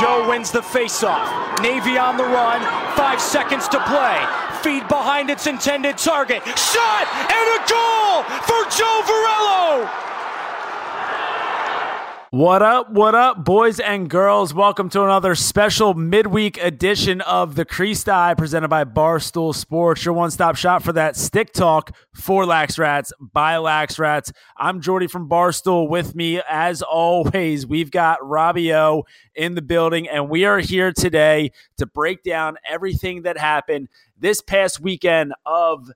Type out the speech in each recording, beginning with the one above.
Joe wins the faceoff. Navy on the run. Five seconds to play. Feed behind its intended target. Shot and a goal for Joe Varello. What up, what up, boys and girls? Welcome to another special midweek edition of the Crease Dive presented by Barstool Sports, your one stop shop for that stick talk for Lax Rats by Lax Rats. I'm Jordy from Barstool. With me, as always, we've got Robbio in the building, and we are here today to break down everything that happened this past weekend of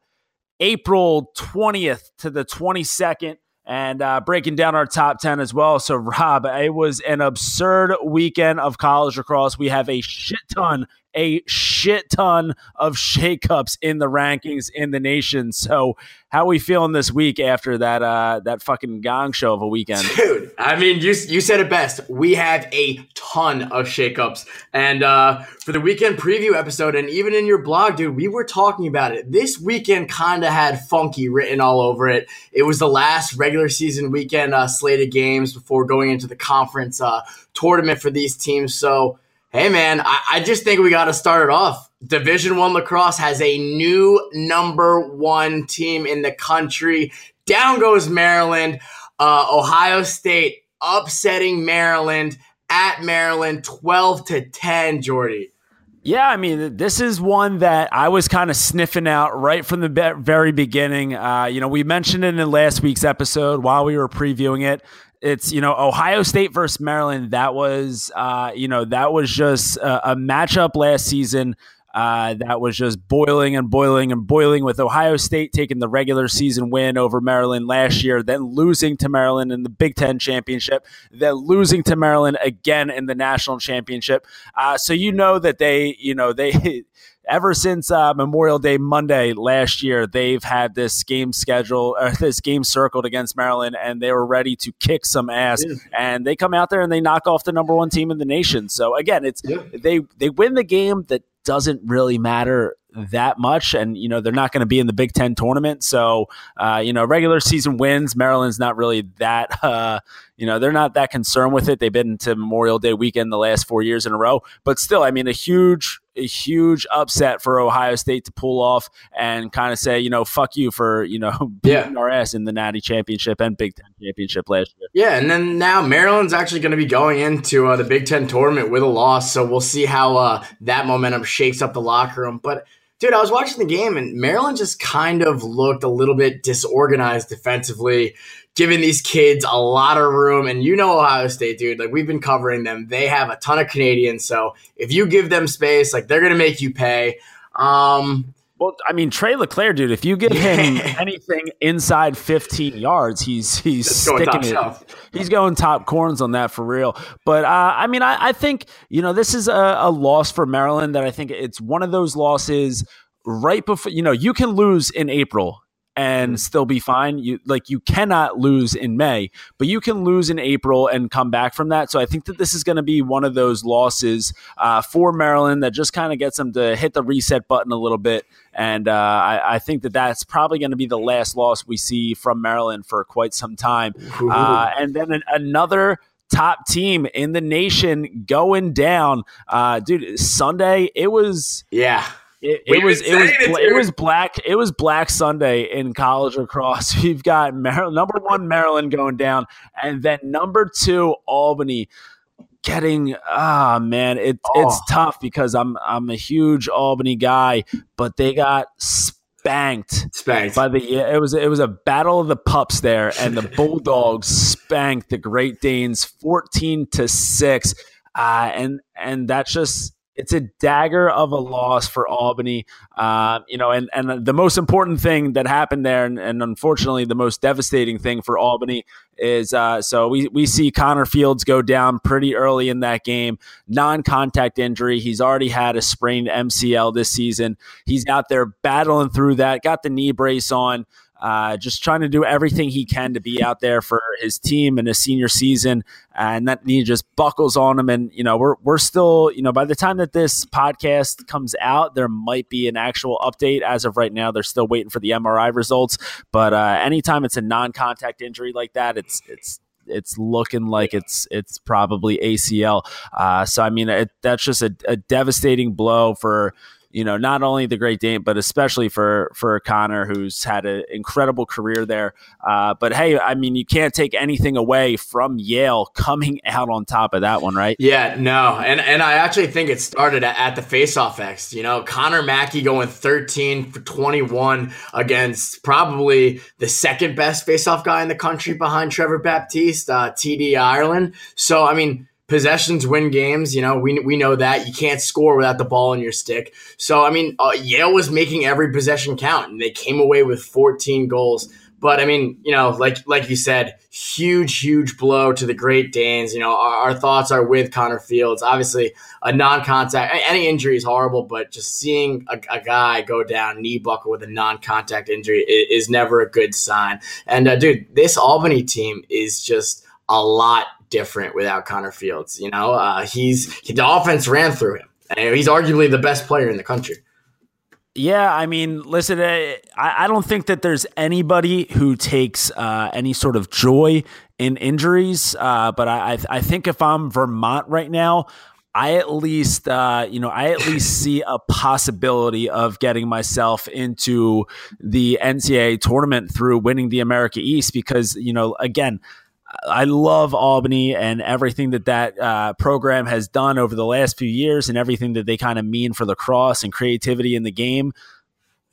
April 20th to the 22nd and uh, breaking down our top 10 as well. So, Rob, it was an absurd weekend of college lacrosse. We have a shit ton a shit ton of shakeups in the rankings in the nation. So, how are we feeling this week after that uh, that fucking gong show of a weekend? Dude, I mean, you you said it best. We have a ton of shakeups, and uh, for the weekend preview episode, and even in your blog, dude, we were talking about it. This weekend kind of had funky written all over it. It was the last regular season weekend uh, slated games before going into the conference uh, tournament for these teams. So Hey man, I, I just think we got to start it off. Division One lacrosse has a new number one team in the country. Down goes Maryland. Uh, Ohio State upsetting Maryland at Maryland, twelve to ten. Jordy. Yeah, I mean, this is one that I was kind of sniffing out right from the very beginning. Uh, you know, we mentioned it in last week's episode while we were previewing it it's you know Ohio State versus Maryland. That was uh, you know that was just a, a matchup last season. Uh, that was just boiling and boiling and boiling with Ohio State taking the regular season win over Maryland last year, then losing to Maryland in the Big Ten championship, then losing to Maryland again in the national championship. Uh, so you know that they, you know, they ever since uh, Memorial Day Monday last year, they've had this game schedule, uh, this game circled against Maryland, and they were ready to kick some ass. Yeah. And they come out there and they knock off the number one team in the nation. So again, it's yeah. they they win the game that doesn't really matter that much. And you know they're not going to be in the big ten tournament. So uh, you know regular season wins maryland's not really that uh, you know they're not that concerned with it. They've been to memorial day weekend the last four years in a row. But still i mean a huge a huge upset for ohio state to pull off and kind of say you know fuck you for you know beating yeah. our ass in the natty championship and big ten championship last year. Yeah and then now maryland's actually going to be going into uh, the big ten tournament with a loss. So we'll see how uh, that momentum shakes up the locker room. But dude, I was watching the game and Maryland just kind of looked a little bit disorganized defensively, giving these kids a lot of room. And you know Ohio State, dude, like we've been covering them. They have a ton of Canadians. So if you give them space, like they're gonna make you pay. Um, well, I mean Tre Leclaire, dude. If you give him anything inside 15 yards, he's he's sticking it. He's going top corns on that for real. But uh, I mean, I, I, think you know this is a, a loss for Maryland. That I think it's one of those losses right before you know you can lose in April and still be fine. You like you cannot lose in May, but you can lose in April and come back from that. So I think that this is going to be one of those losses uh, for Maryland that just kind of gets them to hit the reset button a little bit. And uh, I, I, think that that's probably going to be the last loss we see from Maryland for quite some time. Uh, and then an, another top team in the nation going down. Uh, dude, Sunday, it was. Yeah. It, it was it was it, it, was black it was Black Sunday in college lacrosse. We've got Maryland, number one Maryland going down, and then number two Albany getting ah oh, man it, oh. it's tough because I'm I'm a huge Albany guy, but they got spanked spanked by the it was it was a battle of the pups there, and the Bulldogs spanked the Great Danes fourteen to six, uh, and and that's just it's a dagger of a loss for Albany. Uh, you know, and, and the most important thing that happened there, and, and unfortunately the most devastating thing for Albany is uh, so we, we see Connor Fields go down pretty early in that game, non contact injury. He's already had a sprained MCL this season. He's out there battling through that, got the knee brace on uh, just trying to do everything he can to be out there for his team in his senior season, and that knee just buckles on him. And you know, we're we're still, you know, by the time that this podcast comes out, there might be an actual update. As of right now, they're still waiting for the MRI results. But uh, anytime it's a non-contact injury like that, it's it's it's looking like it's it's probably ACL. Uh, so I mean, it, that's just a, a devastating blow for you know, not only the Great Dane, but especially for for Connor, who's had an incredible career there. Uh, but hey, I mean, you can't take anything away from Yale coming out on top of that one, right? Yeah, no, and and I actually think it started at, the faceoff X. You know, Connor Mackey going 13 for 21 against probably the second best faceoff guy in the country behind Trevor Baptiste, uh, TD Ierlan. So I mean possessions win games. You know, we, we know that you can't score without the ball in your stick. So, I mean, uh, Yale was making every possession count and they came away with 14 goals. But I mean, you know, like like you said, huge, huge blow to the Great Danes. You know, our, our thoughts are with Connor Fields. Obviously, a non-contact, any injury is horrible, but just seeing a, a guy go down knee buckle with a non-contact injury is, is never a good sign. And uh, dude, this Albany team is just a lot different without Connor Fields. You know, uh, he's he, the offense ran through him, and he's arguably the best player in the country. Yeah, I mean, listen, I, I don't think that there's anybody who takes uh, any sort of joy in injuries. Uh, but I, I think if I'm Vermont right now, I at least, uh, you know, I at least see a possibility of getting myself into the NCAA tournament through winning the America East because, you know, again, I love Albany and everything that that uh, program has done over the last few years and everything that they kind of mean for lacrosse and creativity in the game.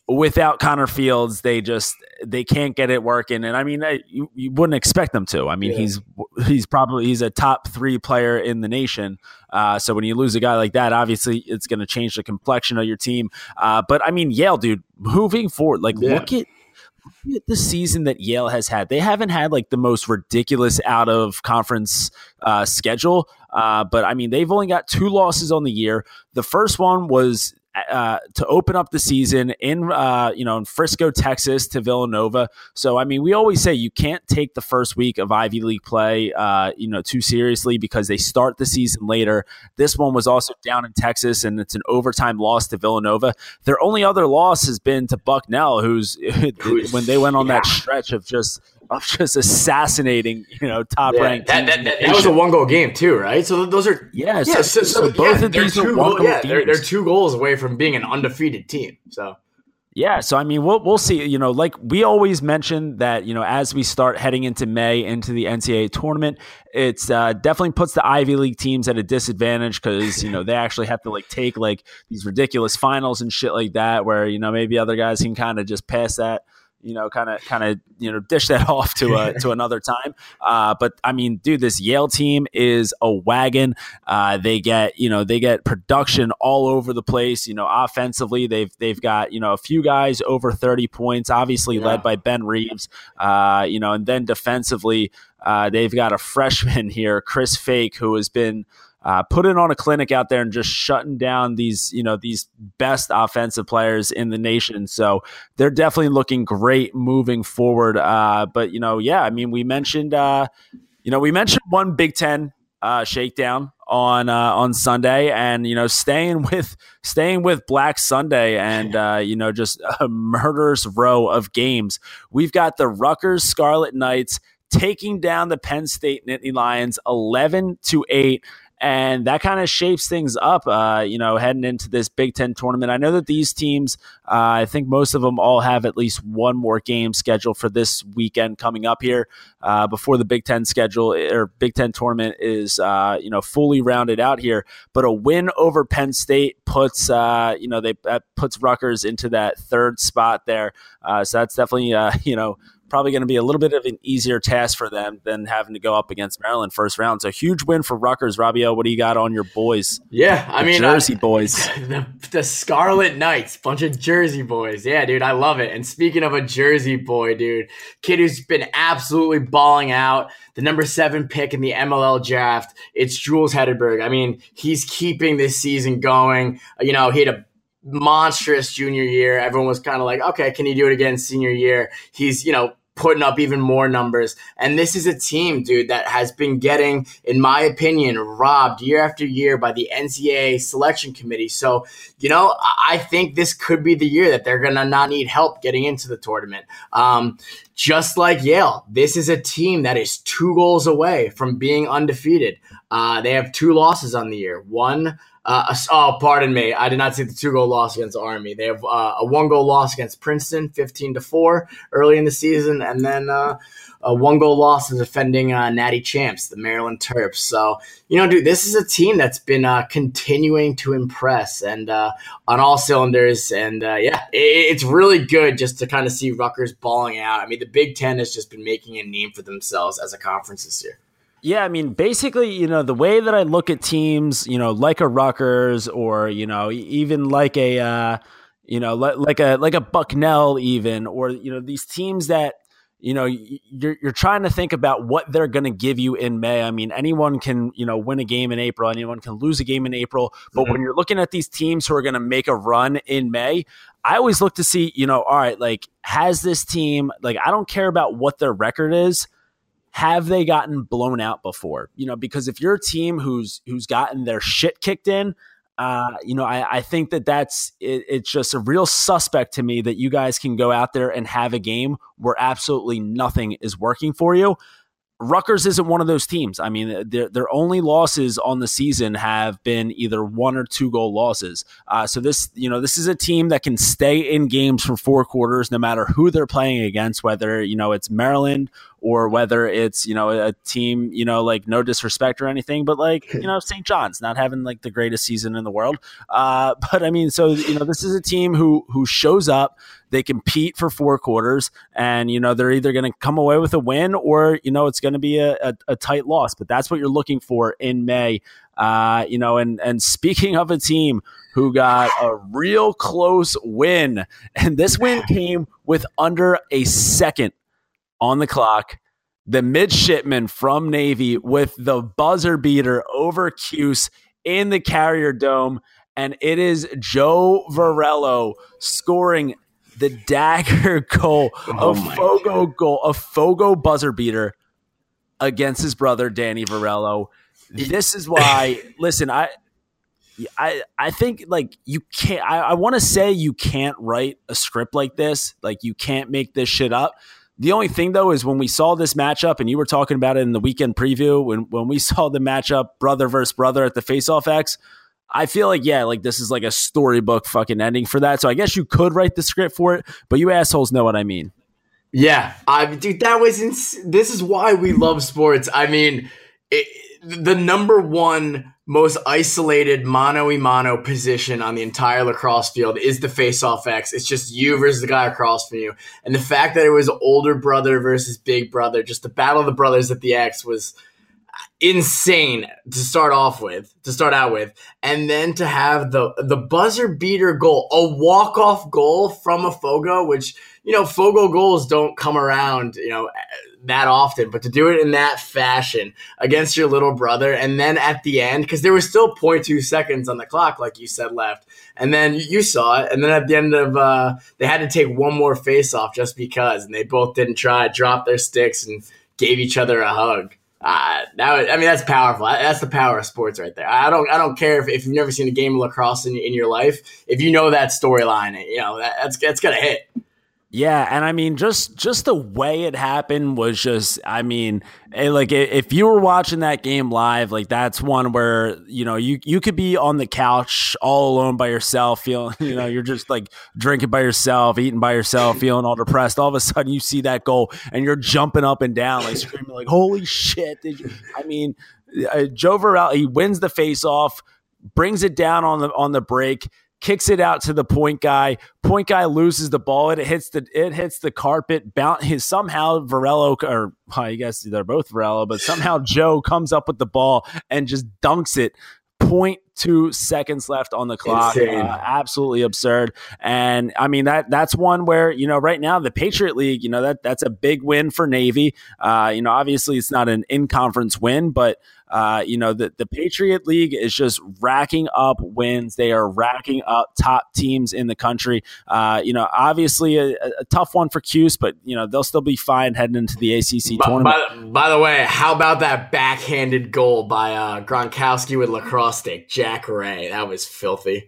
Without Connor Fields, they just they can't get it working, and I mean, you, you wouldn't expect them to. I mean, yeah. he's he's probably he's a top three player in the nation. Uh, so when you lose a guy like that, obviously it's going to change the complexion of your team. Uh, but I mean, Yale, dude, moving forward, like yeah. look at the season that Yale has had. They haven't had like the most ridiculous out of conference uh, schedule, uh, but I mean, they've only got two losses on the year. The first one was uh, to open up the season in uh, you know in Frisco, Texas, to Villanova. So I mean, we always say you can't take the first week of Ivy League play uh, you know too seriously because they start the season later. This one was also down in Texas, and it's an overtime loss to Villanova. Their only other loss has been to Bucknell, who's when they went on yeah. that stretch of just of just assassinating, you know, top ranked. Yeah, that, that, that, that, was a one goal game too, right? So those are yeah. So, yeah, so, so, so both yeah, of these are one goal yeah, they're, they're two goals away from being an undefeated team. So yeah, so I mean, we'll we'll see. You know, like we always mention that you know as we start heading into May into the NCAA tournament, it's uh, definitely puts the Ivy League teams at a disadvantage because you know they actually have to like take like these ridiculous finals and shit like that, where you know maybe other guys can kind of just pass that you know, kind of, kind of, you know, dish that off to a, to another time. Uh, but I mean, dude, this Yale team is a wagon. Uh, they get, you know, they get production all over the place. You know, offensively, they've they've got you know a few guys over thirty points, obviously yeah. led by Ben Reeves. Uh, you know, and then defensively, uh, they've got a freshman here, Chris Fake, who has been uh, putting on a clinic out there and just shutting down these, you know, these best offensive players in the nation. So they're definitely looking great moving forward. Uh, but you know, yeah, I mean, we mentioned, uh, you know, we mentioned one Big Ten uh, shakedown on uh, on Sunday, and you know, staying with staying with Black Sunday, and uh, you know, just a murderous row of games. We've got the Rutgers Scarlet Knights taking down the Penn State Nittany Lions, eleven to eight and that kind of shapes things up. Uh, you know, heading into this Big Ten tournament, I know that these teams, uh, I think most of them all have at least one more game scheduled for this weekend coming up here uh, before the Big Ten schedule or Big Ten tournament is uh, you know fully rounded out here. But a win over Penn State puts uh, you know they puts Rutgers into that third spot there. Uh, so that's definitely you know probably going to be a little bit of an easier task for them than having to go up against Maryland first round. So huge win for Rutgers. Rabio, what do you got on your boys? Yeah, I the mean Jersey I, boys, the, the, Scarlet Knights, bunch of Jersey boys. Yeah, dude, I love it. And speaking of a Jersey boy, dude, kid who's been absolutely balling out, the number seven pick in the MLL draft. It's Jules Heningburg. I mean, he's keeping this season going. You know, he had a monstrous junior year. Everyone was kind of like, okay, can he do it again senior year? He's, you know, putting up even more numbers. And this is a team, dude, that has been getting, in my opinion, robbed year after year by the NCAA selection committee. So, you know, I think this could be the year that they're going to not need help getting into the tournament. Um, just like Yale, this is a team that is two goals away from being undefeated. Uh, they have two losses on the year. One, uh, oh, pardon me. I did not see the two goal loss against Army. They have uh, a one goal loss against Princeton, 15 to 4 early in the season, and then uh, a one goal loss to defending uh, Natty Champs, the Maryland Terps. So, you know, dude, this is a team that's been uh, continuing to impress and uh, on all cylinders. And yeah, it, it's really good just to kind of see Rutgers balling out. I mean, the Big Ten has just been making a name for themselves as a conference this year. Yeah, I mean, basically, you know, the way that I look at teams, you know, like a Rutgers or you know, even like a, uh, you know, like, like a like a Bucknell, even or you know, these teams that you know you're you're trying to think about what they're going to give you in May. I mean, anyone can you know win a game in April, anyone can lose a game in April, but mm-hmm. when you're looking at these teams who are going to make a run in May, I always look to see, you know, all right, like has this team like I don't care about what their record is have they gotten blown out before? You know, because if you're a team who's who's gotten their shit kicked in, uh, you know, I, I think that that's it, it's just a real suspect to me that you guys can go out there and have a game where absolutely nothing is working for you. Rutgers isn't one of those teams. I mean, their their only losses on the season have been either one or two goal losses. Uh, so this, you know, this is a team that can stay in games for four quarters, no matter who they're playing against, whether you know it's Maryland or whether it's you know a team you know like no disrespect or anything but like you know st john's not having like the greatest season in the world. Uh, but i mean so you know this is a team who who shows up. They compete for four quarters and you know they're either going to come away with a win or you know it's going to be a, a, a, tight loss. But that's what you're looking for in may. Uh, you know and and speaking of a team who got a real close win and this win came with under a second on the clock. The midshipman from Navy with the buzzer beater over Cuse in the Carrier Dome. And it is Joe Varello scoring the dagger goal, oh a Fogo God. goal, a Fogo buzzer beater against his brother Danny Varello. This is why. listen, I, I, I think like you can't. I, I want to say you can't write a script like this. Like you can't make this shit up. The only thing though is when we saw this matchup, and you were talking about it in the weekend preview, when when we saw the matchup brother versus brother at the Faceoff X, I feel like yeah, like this is like a storybook fucking ending for that. So I guess you could write the script for it, but you assholes know what I mean. Yeah, I dude, that was ins- this is why we love sports. I mean, it, the number one most isolated mano a mano position on the entire lacrosse field is the face off X. It's just you versus the guy across from you. And the fact that it was older brother versus big brother, just the battle of the brothers at the X was insane to start off with, to start out with. And then to have the the buzzer beater goal, a walk-off goal from a Fogo, which, you know, Fogo goals don't come around, you know, that often, but to do it in that fashion against your little brother, and then at the end, because there was still 0.2 seconds on the clock, like you said, left, and then you saw it, and then at the end of, uh, they had to take one more face off just because, and they both didn't try, dropped their sticks, and gave each other a hug. Uh, that I mean, that's powerful. That's the power of sports right there. I don't, I don't care if, if you've never seen a game of lacrosse in, in your life. If you know that storyline, you know that, that's that's gonna hit. Yeah, and I mean, just just the way it happened was just, I mean, eh, like if you were watching that game live, like that's one where you know you you could be on the couch all alone by yourself, feeling you know you're just like drinking by yourself, eating by yourself, feeling all depressed. All of a sudden, you see that goal and you're jumping up and down, like screaming, like "Holy shit!" I mean, uh, Joe Varel, he wins the face off, brings it down on the on the break kicks it out to the point guy. Point guy loses the ball. It hits the it hits the carpet. Bounce his somehow Varello or I guess they're both Varello, but somehow Joe comes up with the ball and just dunks it. Point two seconds left on the clock. Uh, absolutely absurd. And I mean that that's one where you know right now the Patriot League, you know that that's a big win for Navy. Uh, you know, obviously it's not an in conference win, but uh, you know, the, the Patriot League is just racking up wins. They are racking up top teams in the country. Uh, you know, obviously a, a, tough one for Cuse, but, you know, they'll still be fine heading into the ACC by, tournament. By, by, the way, how about that backhanded goal by uh, Gronkowski with lacrosse stick? Jack Ray. That was filthy.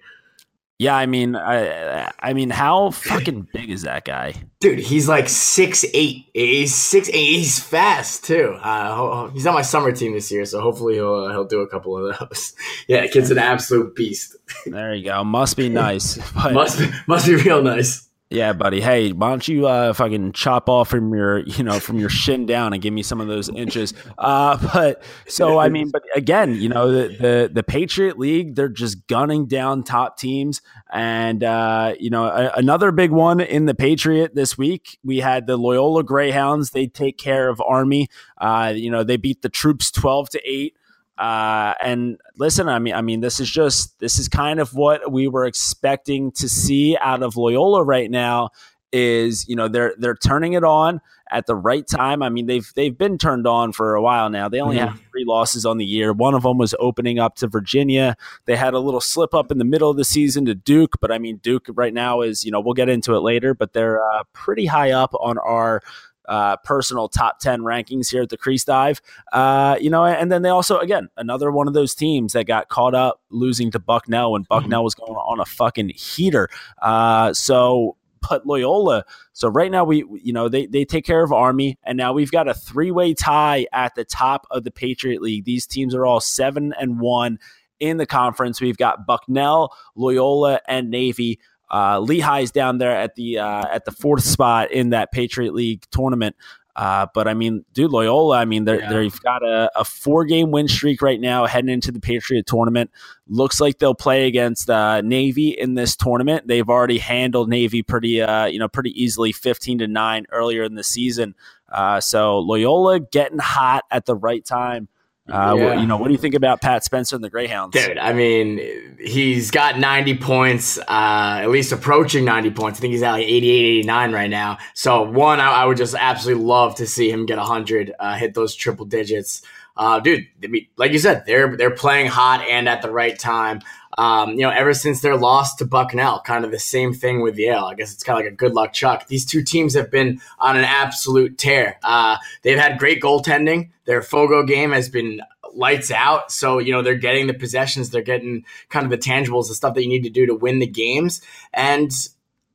Yeah, I mean, I, I mean, how fucking big is that guy, dude? He's like six eight. He's six eight. He's fast too. Uh, he's on my summer team this year, so hopefully he'll uh, he'll do a couple of those. yeah, kid's an absolute beast. There you go. Must be nice. But, must be, must be real nice. Yeah, buddy. Hey, why don't you uh, fucking chop off from your, you know, from your shin down and give me some of those inches? Uh, but so I mean, but again, you know, the, the the Patriot League, they're just gunning down top teams, and uh, you know, a, another big one in the Patriot this week, we had the Loyola Greyhounds. They take care of Army. Uh, you know, they beat the troops twelve to eight. Uh, and listen, I mean, I mean, this is just this is kind of what we were expecting to see out of Loyola right now. Is you know they're they're turning it on at the right time. I mean, they've they've been turned on for a while now. They only mm-hmm. have three losses on the year. One of them was opening up to Virginia. They had a little slip up in the middle of the season to Duke, but I mean, Duke right now is you know we'll get into it later, but they're uh, pretty high up on our uh, personal top 10 rankings here at the Crease Dive. Uh, you know, and then they also, again, another one of those teams that got caught up losing to Bucknell when Bucknell was going on a fucking heater. Uh, so, but Loyola. So right now we, you know, they, they take care of Army, and now we've got a three way tie at the top of the Patriot League. These teams are all seven and one in the conference. We've got Bucknell, Loyola, and Navy. Uh, Lehigh's down there at the uh, at the fourth spot in that Patriot League tournament. Uh, but I mean, dude, Loyola, I mean, they're, yeah. they've got a, a, four game win streak right now heading into the Patriot tournament. Looks like they'll play against uh, Navy in this tournament. They've already handled Navy pretty, uh, you know, pretty easily, fifteen to nine earlier in the season. Uh, so Loyola getting hot at the right time. Uh, yeah. you know, what do you think about Pat Spencer and the Greyhounds? Dude, I mean, he's got 90 points, uh, at least approaching 90 points. I think he's at like 88, 89 right now. So, one, I, I would just absolutely love to see him get 100, uh, hit those triple digits. Uh, dude, I mean, like you said, they're they're playing hot and at the right time. Um, you know, ever since their loss to Bucknell, kind of the same thing with Yale. I guess it's kind of like a good luck chuck. These two teams have been on an absolute tear. Uh, they've had great goaltending. Their Fogo game has been lights out. So, you know, they're getting the possessions, they're getting kind of the tangibles, the stuff that you need to do to win the games. And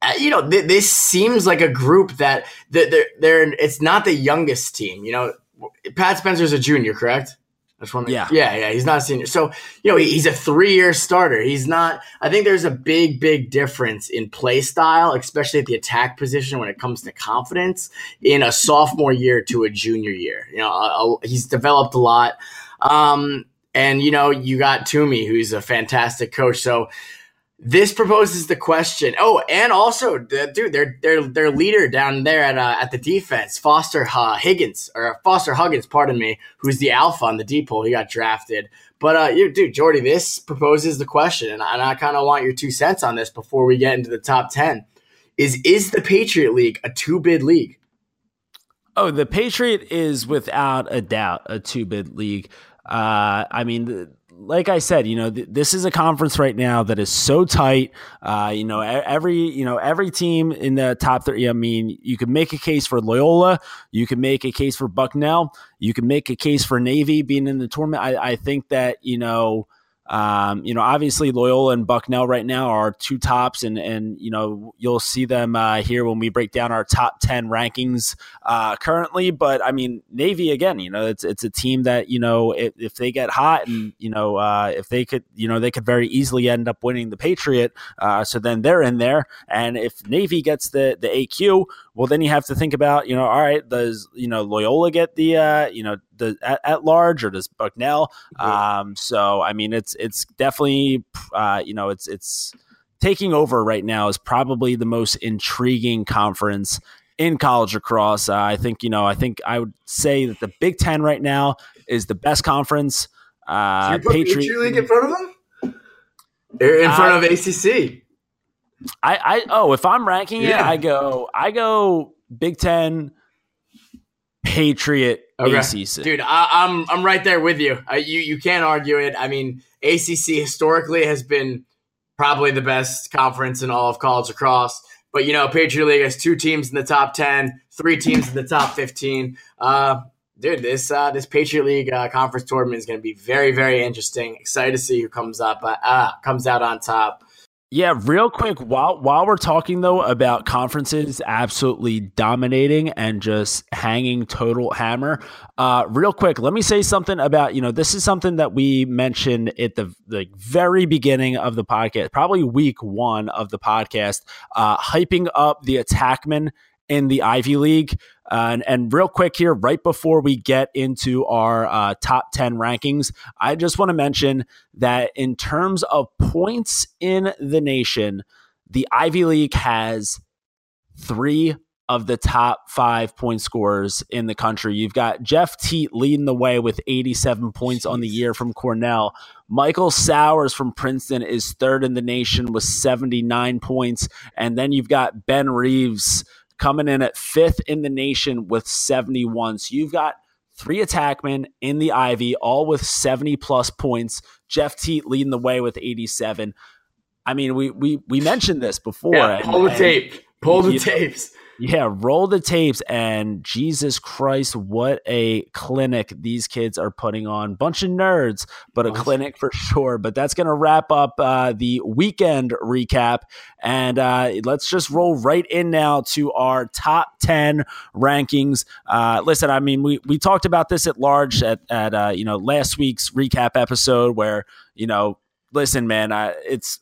uh, you know, th- this seems like a group that they're, they're, it's not the youngest team. You know, Pat Spencer's a junior, correct? That's one. Yeah, yeah, yeah. He's not a senior, so you know he's a three-year starter. He's not. I think there's a big, big difference in play style, especially at the attack position when it comes to confidence in a sophomore year to a junior year. You know, a, a, he's developed a lot, um, and you know you got Toomey, who's a fantastic coach. So this proposes the question. Oh, and also, dude, their their their leader down there at uh, at the defense, Foster uh, Higgins or Foster Huggins, pardon me, who's the alpha on the deep hole. He got drafted. But uh, you, dude, Jordy, this proposes the question, and I, I kind of want your two cents on this before we get into the top ten. Is is the Patriot League a two bid league? Oh, the Patriot is without a doubt a two bid league. Uh, I mean. The, like I said, you know, th- this is a conference right now that is so tight. Uh, you know, every you know every team in the top three. I mean, you can make a case for Loyola, you can make a case for Bucknell, you can make a case for Navy being in the tournament. I, I think that you know um, you know, obviously Loyola and Bucknell right now are two tops, and and you know you'll see them uh, here when we break down our top ten rankings uh, currently. But I mean, Navy again, you know, it's it's a team that you know if, if they get hot and you know uh, if they could, you know, they could very easily end up winning the Patriot. Uh, so then they're in there, and if Navy gets the the AQ, well, then you have to think about, you know, all right, does you know Loyola get the uh, you know the at, at large or does Bucknell? Mm-hmm. Um, so I mean, it's it's definitely uh, you know it's it's taking over right now is probably the most intriguing conference in college lacrosse. Uh, I think you know I think I would say that the Big Ten right now is the best conference. Uh, so Patriot League in front of them. in front of ACC. I, I oh, if I'm ranking Yeah. it, I go I go Big Ten, Patriot, Okay. ACC. Dude, I, I'm I'm right there with you. Uh, you you can't argue it. I mean, ACC historically has been probably the best conference in all of college across. But you know, Patriot League has two teams in the top ten, three teams in the top fifteen. Uh, dude, this uh, this Patriot League uh, conference tournament is going to be very very interesting. Excited to see who comes up uh, uh, comes out on top. Yeah, real quick, while while we're talking though about conferences absolutely dominating and just hanging total hammer, uh, real quick, let me say something about you know this is something that we mentioned at the the very beginning of the podcast, probably week one of the podcast, uh, hyping up the attackman in the Ivy League. Uh, and, and real quick here, right before we get into our uh, top 10 rankings, I just want to mention that in terms of points in the nation, the Ivy League has three of the top five point scorers in the country. You've got Jeff Teat leading the way with 87 points on the year from Cornell. Michael Sowers from Princeton is third in the nation with 79 points. And then you've got Ben Reeves coming in at fifth in the nation with 71. So you've got three attackmen in the Ivy, all with 70 plus points. Jeff Teat leading the way with 87. I mean, we we we mentioned this before. Yeah, and- pull the and- tape. Pull the tapes. Yeah, roll the tapes and Jesus Christ, what a clinic these kids are putting on. Bunch of nerds, but a clinic for sure. But that's going to wrap up uh, the weekend recap. And uh, let's just roll right in now to our top 10 rankings. Uh, listen, I mean, we, we talked about this at large at, at uh, you know, last week's recap episode where, you know, listen, man, uh, it's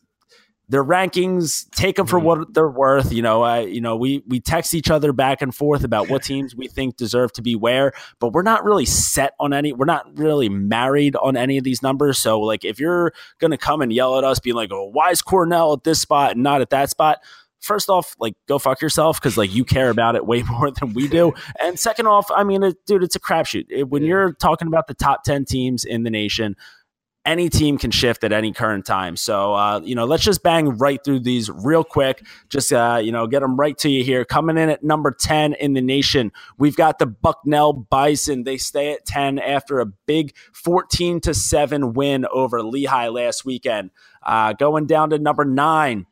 their rankings take them for Mhm. what they're worth you know uh, you know we we text each other back and forth about what teams we think deserve to be where but we're not really set on any we're not really married on any of these numbers so like if you're going to come and yell at us being like oh why is Cornell at this spot and not at that spot First off, like go fuck yourself because like you care about it way more than we do. And second off, I mean, it, dude, it's a crapshoot. It- When you're talking about the top ten teams in the nation, any team can shift at any current time. So, uh, you know, let's just bang right through these real quick. Just, uh, you know, get them right to you here. Coming in at number 10 in the nation, we've got the Bucknell Bison. They stay at 10 after a big 14 to 7 win over Lehigh last weekend. Uh, going down to number nine,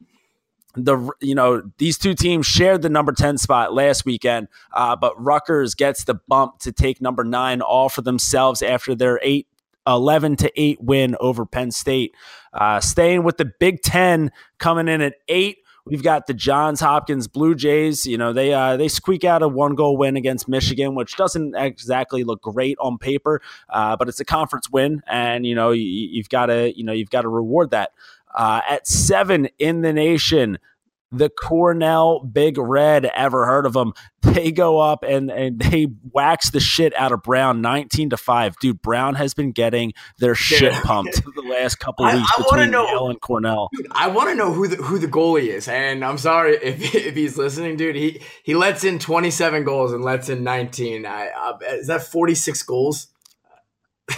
the you know these two teams shared the number 10 spot last weekend uh, but Rutgers gets the bump to take number 9 all for themselves after their 8 11 to 8 win over Penn State uh, staying with the Big 10 coming in at 8 We've got the Johns Hopkins Blue Jays. You know they uh, they squeak out a one goal win against Michigan, which doesn't exactly look great on paper, uh, but it's a conference win, and you know you, you've got to you know you've got to reward that. Uh, at seven in the nation, the Cornell Big Red. Ever heard of them? They go up and and they wax the shit out of Brown, nineteen to five. Dude, Brown has been getting their shit pumped the last couple I- weeks I between know- Yale and Cornell. Dude, I want to know who the who the goalie is, and I'm sorry if if he's listening, dude. He he lets in 27 goals and lets in 19. I, uh, is that 46 goals?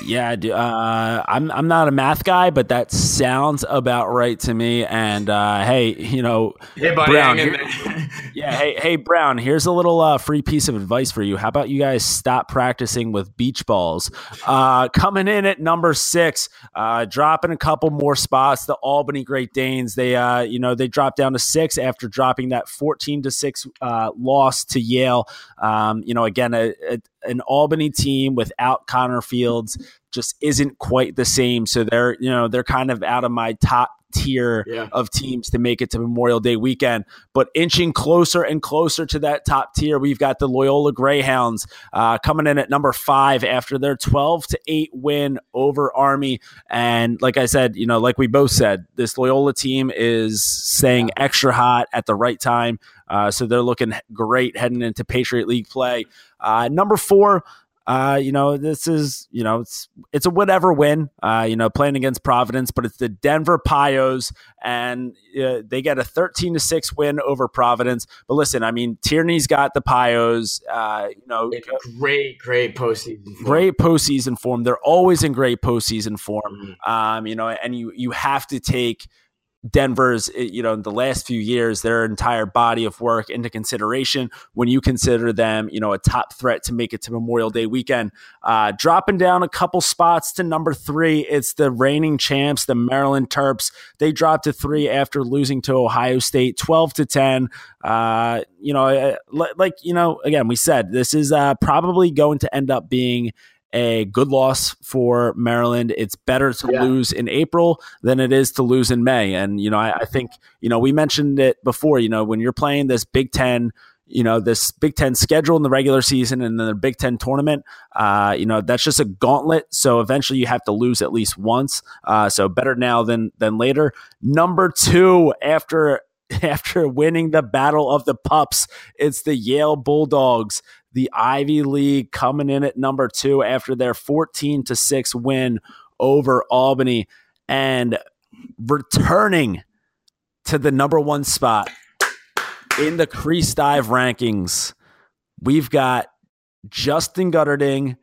Yeah, dude, uh, I'm I'm not a math guy, but that sounds about right to me. And uh, hey, you know, Hey, buddy, Brown, yeah, hey, hey, Brown. Here's a little uh, free piece of advice for you. How about you guys stop practicing with beach balls? Uh, coming in at number six, uh, dropping a couple more spots. The Albany Great Danes. They, uh, you know, they dropped down to six after dropping that 14 to six uh, loss to Yale. Um, you know, again, a, a, an Albany team without Connor Fields just isn't quite the same. So they're, you know, they're kind of out of my top tier Yeah. of teams to make it to Memorial Day weekend. But inching closer and closer to that top tier, we've got the Loyola Greyhounds uh, coming in at number five after their 12 to 8 win over Army. And like I said, you know, like we both said, this Loyola team is staying extra hot at the right time. Uh, so they're looking great heading into Patriot League play. Uh, number four, uh, you know, this is, you know, it's it's a whatever win, uh, you know, playing against Providence, but it's the Denver Pios, and uh, they get a 13 to 6 win over Providence. But listen, I mean, Tierney's got the Pios, uh, you know, great, great postseason. form. great postseason form. They're always in great postseason form. Mhm. Um, you know, and you you have to take Denver's, eh, you know, in the last few years, their entire body of work into consideration when you consider them, you know, a top threat to make it to Memorial Day weekend. Uh, dropping down a couple spots to number three, it's the reigning champs, the Maryland Terps. They dropped to three after losing to Ohio State, twelve to ten. Uh, you know, eh, like you know, again, we said this is uh, probably going to end up being a good loss for Maryland. It's better to yeah. lose in April than it is to lose in May. And, you know, I, I, think, you know, we mentioned it before, you know, when you're playing this Big Ten, you know, this Big Ten schedule in the regular season and then the Big Ten tournament, uh, you know, that's just a gauntlet. So eventually you have to lose at least once. Uh, so better now than than later. Number two, after after winning the battle of the pups, it's the Yale Bulldogs the Ivy League coming in at number two after their 14 to 6 win over Albany and returning to the number one spot in the Crease Dive rankings. We've got Justin Guterding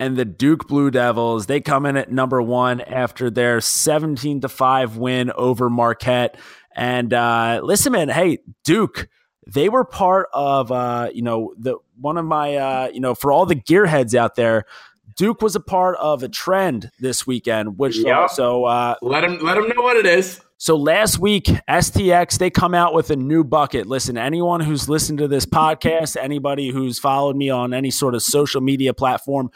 and the Duke Blue Devils. They come in at number one after their 17 to 5 win over Marquette. And uh, listen, man, hey, Duke they were part of uh, you know the one of my uh, you know for all the gearheads out there. Duke was a part of a trend this weekend, which yep. so uh, let him let him know what it is. So last week, STX they come out with a new bucket. Listen, anyone who's listened to this podcast, anybody who's followed me on any sort of social media platform,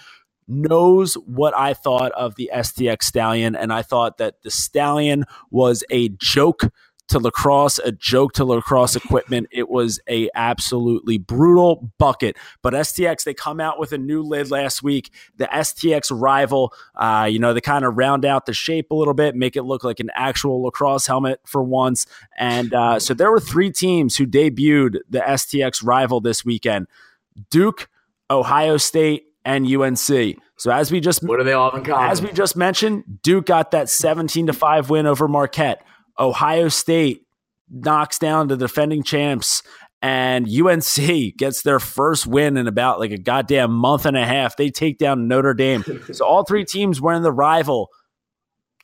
knows what I thought of the STX Stallion, and I thought that the Stallion was a joke to lacrosse, a joke to lacrosse equipment. It was a absolutely brutal bucket. But STX, they come out with a new lid last week. The STX rival, uh, you know, they kind of round out the shape a little bit, make it look like an actual lacrosse helmet for once. And uh, so there were three teams who debuted the STX rival this weekend: Duke, Ohio State, and UNC. So as we just what are they all in common? As we just mentioned, Duke got that seventeen to five win over Marquette. Ohio State knocks down the defending champs and UNC gets their first win in about like a goddamn month and a half. They take down Notre Dame. so all three teams were in the rival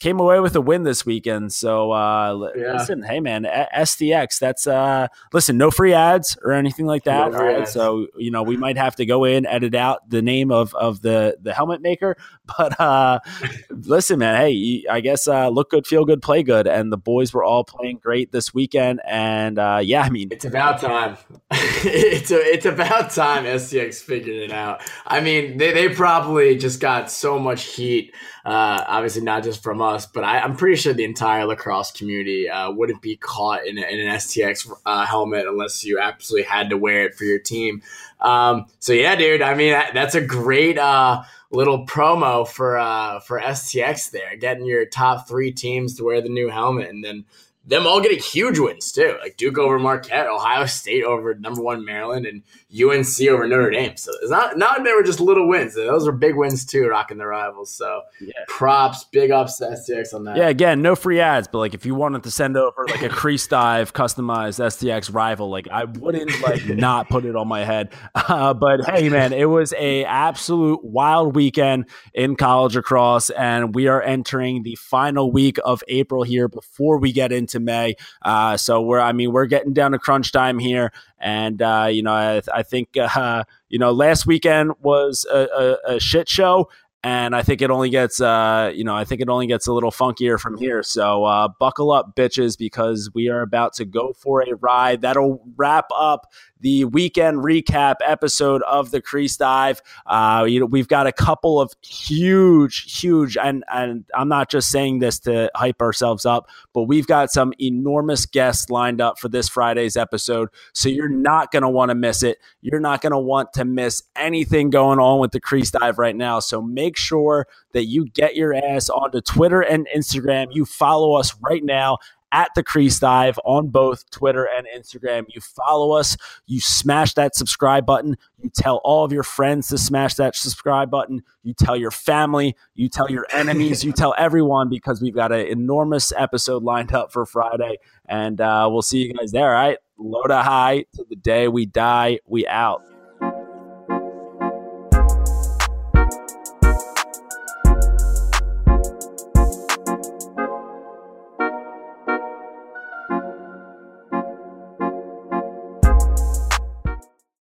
came away with a win this weekend. So uh, yeah. listen, hey man, STX. That's uh, listen, no free ads or anything like that. No right? So you know we might have to go in edit out the name of of the the helmet maker. But uh, listen, man, hey, I guess uh, look good, feel good, play good, and the boys were all playing great this weekend. And uh, yeah, I mean, it's about time. it's a, it's about time STX figured it out. I mean, they they probably just got so much heat. Uh, obviously, not just from us but I, am pretty sure the entire lacrosse community uh, wouldn't be caught in, a, in an STX uh, helmet unless you absolutely had to wear it for your team. Um, so yeah, dude. I mean, that, that's a great uh, little promo for uh, for STX there, getting your top three teams to wear the new helmet, and then them all getting huge wins too, like Duke over Marquette, Ohio State over number one Maryland, and UNC over Notre Dame. So it's not not they were just little wins; those were big wins too, rocking the rivals. So yeah. props, big ups to STX on that. Yeah, again, no free ads, but like if you wanted to send over like a crease dive customized STX rival, like I wouldn't like not put it on my head. Uh, but hey, man, it was a absolute wild weekend in college across, and we are entering the final week of April here before we get into May. Uh, so we're, I mean, we're getting down to crunch time here. And, uh, you know, I, I think, uh, you know, last weekend was a, a, a shit show and I think it only gets uh, you know I think it only gets a little funkier from here. So uh, buckle up, bitches, because we are about to go for a ride. That'll wrap up the weekend recap episode of the Crease Dive. Uh, you know, we've got a couple of huge, huge, and and I'm not just saying this to hype ourselves up, but we've got some enormous guests lined up for this Friday's episode. So you're not going to want to miss it. You're not going to want to miss anything going on with the Crease Dive right now. So make sure that you get your ass onto Twitter and Instagram. You follow us right now at the Crease Dive on both Twitter and Instagram. You follow us, you smash that subscribe button, you tell all of your friends to smash that subscribe button, you tell your family, you tell your enemies, you tell everyone because we've got an enormous episode lined up for Friday. And uh, we'll see you guys there. All right. Low to high to the day we die. We out.